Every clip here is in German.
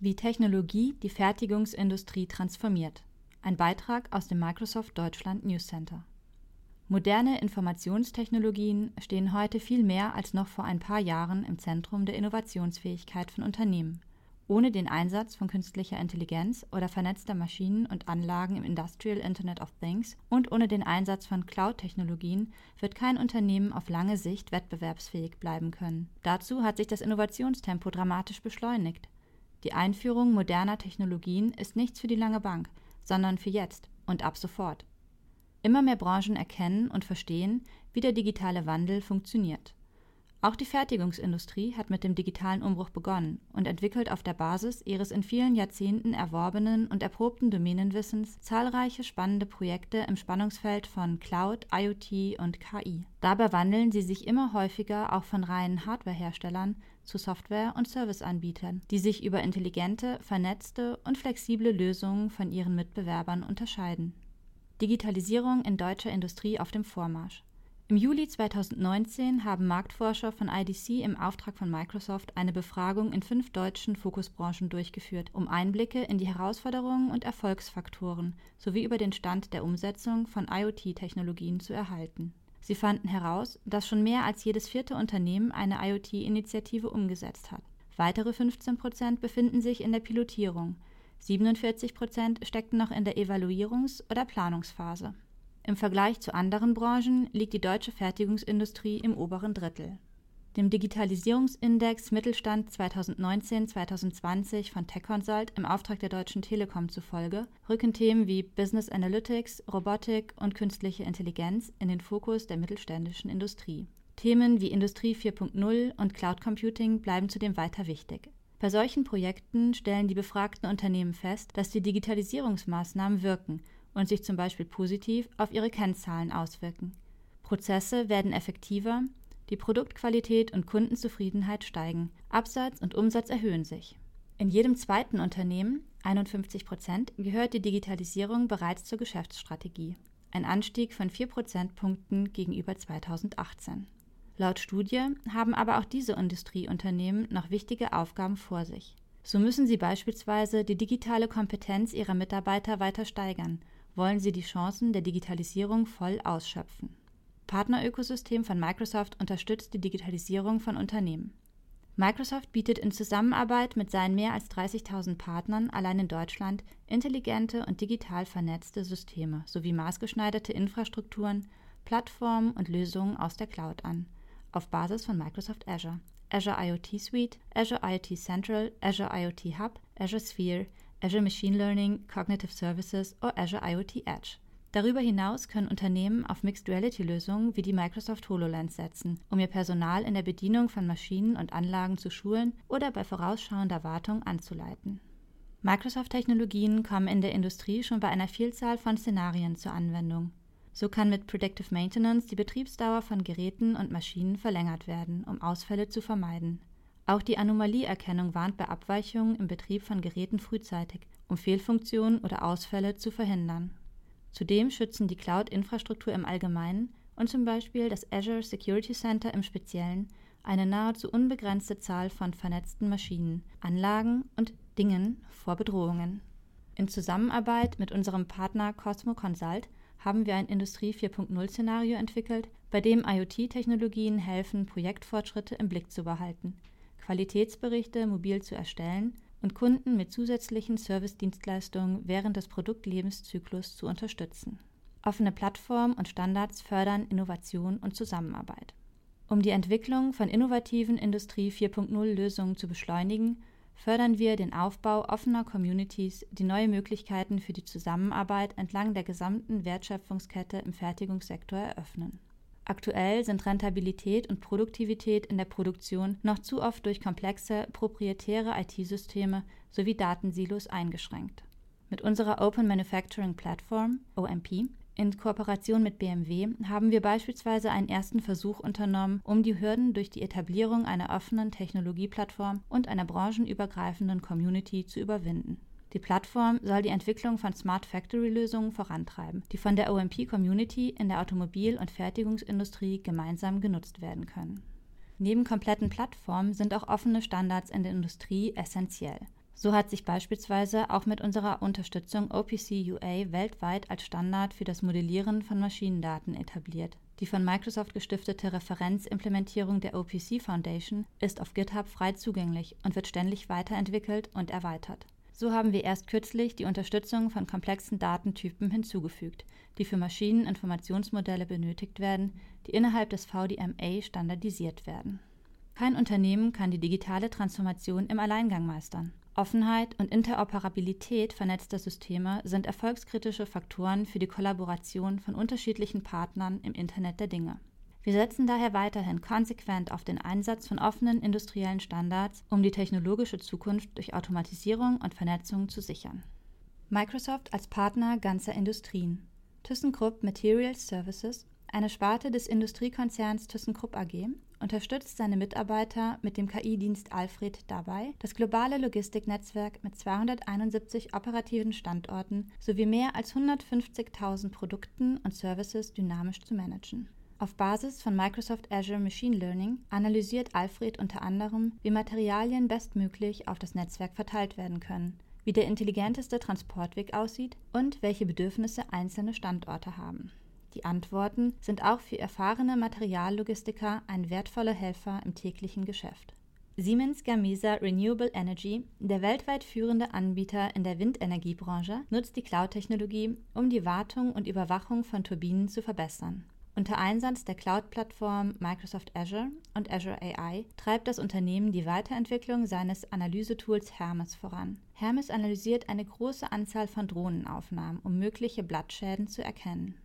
Wie Technologie die Fertigungsindustrie transformiert. Ein Beitrag aus dem Microsoft Deutschland News Center. Moderne Informationstechnologien stehen heute viel mehr als noch vor ein paar Jahren im Zentrum der Innovationsfähigkeit von Unternehmen. Ohne den Einsatz von künstlicher Intelligenz oder vernetzter Maschinen und Anlagen im Industrial Internet of Things und ohne den Einsatz von Cloud-Technologien wird kein Unternehmen auf lange Sicht wettbewerbsfähig bleiben können. Dazu hat sich das Innovationstempo dramatisch beschleunigt. Die Einführung moderner Technologien ist nichts für die lange Bank, sondern für jetzt und ab sofort. Immer mehr Branchen erkennen und verstehen, wie der digitale Wandel funktioniert. Auch die Fertigungsindustrie hat mit dem digitalen Umbruch begonnen und entwickelt auf der Basis ihres in vielen Jahrzehnten erworbenen und erprobten Domänenwissens zahlreiche spannende Projekte im Spannungsfeld von Cloud, IoT und KI. Dabei wandeln sie sich immer häufiger auch von reinen Hardwareherstellern zu Software- und Serviceanbietern, die sich über intelligente, vernetzte und flexible Lösungen von ihren Mitbewerbern unterscheiden. Digitalisierung in deutscher Industrie auf dem Vormarsch. Im Juli 2019 haben Marktforscher von IDC im Auftrag von Microsoft eine Befragung in fünf deutschen Fokusbranchen durchgeführt, um Einblicke in die Herausforderungen und Erfolgsfaktoren sowie über den Stand der Umsetzung von IoT-Technologien zu erhalten. Sie fanden heraus, dass schon mehr als jedes vierte Unternehmen eine IoT-Initiative umgesetzt hat. Weitere 15 Prozent befinden sich in der Pilotierung, 47 Prozent steckten noch in der Evaluierungs- oder Planungsphase. Im Vergleich zu anderen Branchen liegt die deutsche Fertigungsindustrie im oberen Drittel. Dem Digitalisierungsindex Mittelstand 2019-2020 von TechConsult im Auftrag der Deutschen Telekom zufolge rücken Themen wie Business Analytics, Robotik und künstliche Intelligenz in den Fokus der mittelständischen Industrie. Themen wie Industrie 4.0 und Cloud Computing bleiben zudem weiter wichtig. Bei solchen Projekten stellen die befragten Unternehmen fest, dass die Digitalisierungsmaßnahmen wirken und sich zum Beispiel positiv auf ihre Kennzahlen auswirken. Prozesse werden effektiver, die Produktqualität und Kundenzufriedenheit steigen, Absatz und Umsatz erhöhen sich. In jedem zweiten Unternehmen, 51 Prozent, gehört die Digitalisierung bereits zur Geschäftsstrategie, ein Anstieg von 4 Prozentpunkten gegenüber 2018. Laut Studie haben aber auch diese Industrieunternehmen noch wichtige Aufgaben vor sich. So müssen sie beispielsweise die digitale Kompetenz ihrer Mitarbeiter weiter steigern wollen sie die Chancen der Digitalisierung voll ausschöpfen. Partnerökosystem von Microsoft unterstützt die Digitalisierung von Unternehmen. Microsoft bietet in Zusammenarbeit mit seinen mehr als 30.000 Partnern allein in Deutschland intelligente und digital vernetzte Systeme sowie maßgeschneiderte Infrastrukturen, Plattformen und Lösungen aus der Cloud an, auf Basis von Microsoft Azure, Azure IoT Suite, Azure IoT Central, Azure IoT Hub, Azure Sphere, Azure Machine Learning, Cognitive Services oder Azure IoT Edge. Darüber hinaus können Unternehmen auf Mixed Reality Lösungen wie die Microsoft HoloLens setzen, um ihr Personal in der Bedienung von Maschinen und Anlagen zu schulen oder bei vorausschauender Wartung anzuleiten. Microsoft-Technologien kommen in der Industrie schon bei einer Vielzahl von Szenarien zur Anwendung. So kann mit Predictive Maintenance die Betriebsdauer von Geräten und Maschinen verlängert werden, um Ausfälle zu vermeiden. Auch die Anomalieerkennung warnt bei Abweichungen im Betrieb von Geräten frühzeitig, um Fehlfunktionen oder Ausfälle zu verhindern. Zudem schützen die Cloud-Infrastruktur im Allgemeinen und zum Beispiel das Azure Security Center im Speziellen eine nahezu unbegrenzte Zahl von vernetzten Maschinen, Anlagen und Dingen vor Bedrohungen. In Zusammenarbeit mit unserem Partner Cosmo Consult haben wir ein Industrie 4.0-Szenario entwickelt, bei dem IoT-Technologien helfen, Projektfortschritte im Blick zu behalten – Qualitätsberichte mobil zu erstellen und Kunden mit zusätzlichen Servicedienstleistungen während des Produktlebenszyklus zu unterstützen. Offene Plattformen und Standards fördern Innovation und Zusammenarbeit. Um die Entwicklung von innovativen Industrie 4.0 Lösungen zu beschleunigen, fördern wir den Aufbau offener Communities, die neue Möglichkeiten für die Zusammenarbeit entlang der gesamten Wertschöpfungskette im Fertigungssektor eröffnen. Aktuell sind Rentabilität und Produktivität in der Produktion noch zu oft durch komplexe, proprietäre IT-Systeme sowie Datensilos eingeschränkt. Mit unserer Open Manufacturing Platform OMP in Kooperation mit BMW haben wir beispielsweise einen ersten Versuch unternommen, um die Hürden durch die Etablierung einer offenen Technologieplattform und einer branchenübergreifenden Community zu überwinden die Plattform soll die Entwicklung von Smart Factory-Lösungen vorantreiben, die von der OMP-Community in der Automobil- und Fertigungsindustrie gemeinsam genutzt werden können. Neben kompletten Plattformen sind auch offene Standards in der Industrie essentiell. So hat sich beispielsweise auch mit unserer Unterstützung OPC UA weltweit als Standard für das Modellieren von Maschinendaten etabliert. Die von Microsoft gestiftete Referenzimplementierung der OPC Foundation ist auf GitHub frei zugänglich und wird ständig weiterentwickelt und erweitert. So haben wir erst kürzlich die Unterstützung von komplexen Datentypen hinzugefügt, die für Maschineninformationsmodelle benötigt werden, die innerhalb des VDMA standardisiert werden. Kein Unternehmen kann die digitale Transformation im Alleingang meistern. Offenheit und Interoperabilität vernetzter Systeme sind erfolgskritische Faktoren für die Kollaboration von unterschiedlichen Partnern im Internet der Dinge. Wir setzen daher weiterhin konsequent auf den Einsatz von offenen industriellen Standards, um die technologische Zukunft durch Automatisierung und Vernetzung zu sichern. Microsoft als Partner ganzer Industrien. ThyssenKrupp Materials Services, eine Sparte des Industriekonzerns ThyssenKrupp AG, unterstützt seine Mitarbeiter mit dem KI-Dienst Alfred dabei, das globale Logistiknetzwerk mit 271 operativen Standorten sowie mehr als 150.000 Produkten und Services dynamisch zu managen. Auf Basis von Microsoft Azure Machine Learning analysiert Alfred unter anderem, wie Materialien bestmöglich auf das Netzwerk verteilt werden können, wie der intelligenteste Transportweg aussieht und welche Bedürfnisse einzelne Standorte haben. Die Antworten sind auch für erfahrene Materiallogistiker ein wertvoller Helfer im täglichen Geschäft. Siemens Gamesa Renewable Energy, der weltweit führende Anbieter in der Windenergiebranche, nutzt die Cloud-Technologie, um die Wartung und Überwachung von Turbinen zu verbessern. Unter Einsatz der Cloud-Plattform Microsoft Azure und Azure AI treibt das Unternehmen die Weiterentwicklung seines Analysetools Hermes voran. Hermes analysiert eine große Anzahl von Drohnenaufnahmen, um mögliche Blattschäden zu erkennen.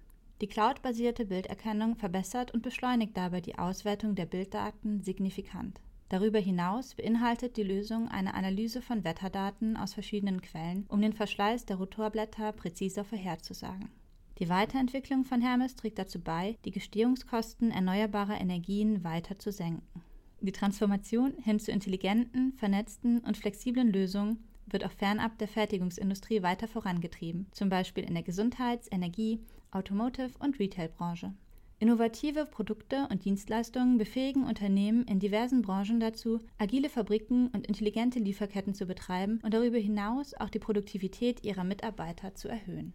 Die cloudbasierte Bilderkennung verbessert und beschleunigt dabei die Auswertung der Bilddaten signifikant. Darüber hinaus beinhaltet die Lösung eine Analyse von Wetterdaten aus verschiedenen Quellen, um den Verschleiß der Rotorblätter präziser vorherzusagen. Die Weiterentwicklung von Hermes trägt dazu bei, die Gestehungskosten erneuerbarer Energien weiter zu senken. Die Transformation hin zu intelligenten, vernetzten und flexiblen Lösungen wird auch fernab der Fertigungsindustrie weiter vorangetrieben, zum Beispiel in der Gesundheits-, Energie-, Automotive- und Retail-Branche. Innovative Produkte und Dienstleistungen befähigen Unternehmen in diversen Branchen dazu, agile Fabriken und intelligente Lieferketten zu betreiben und darüber hinaus auch die Produktivität ihrer Mitarbeiter zu erhöhen.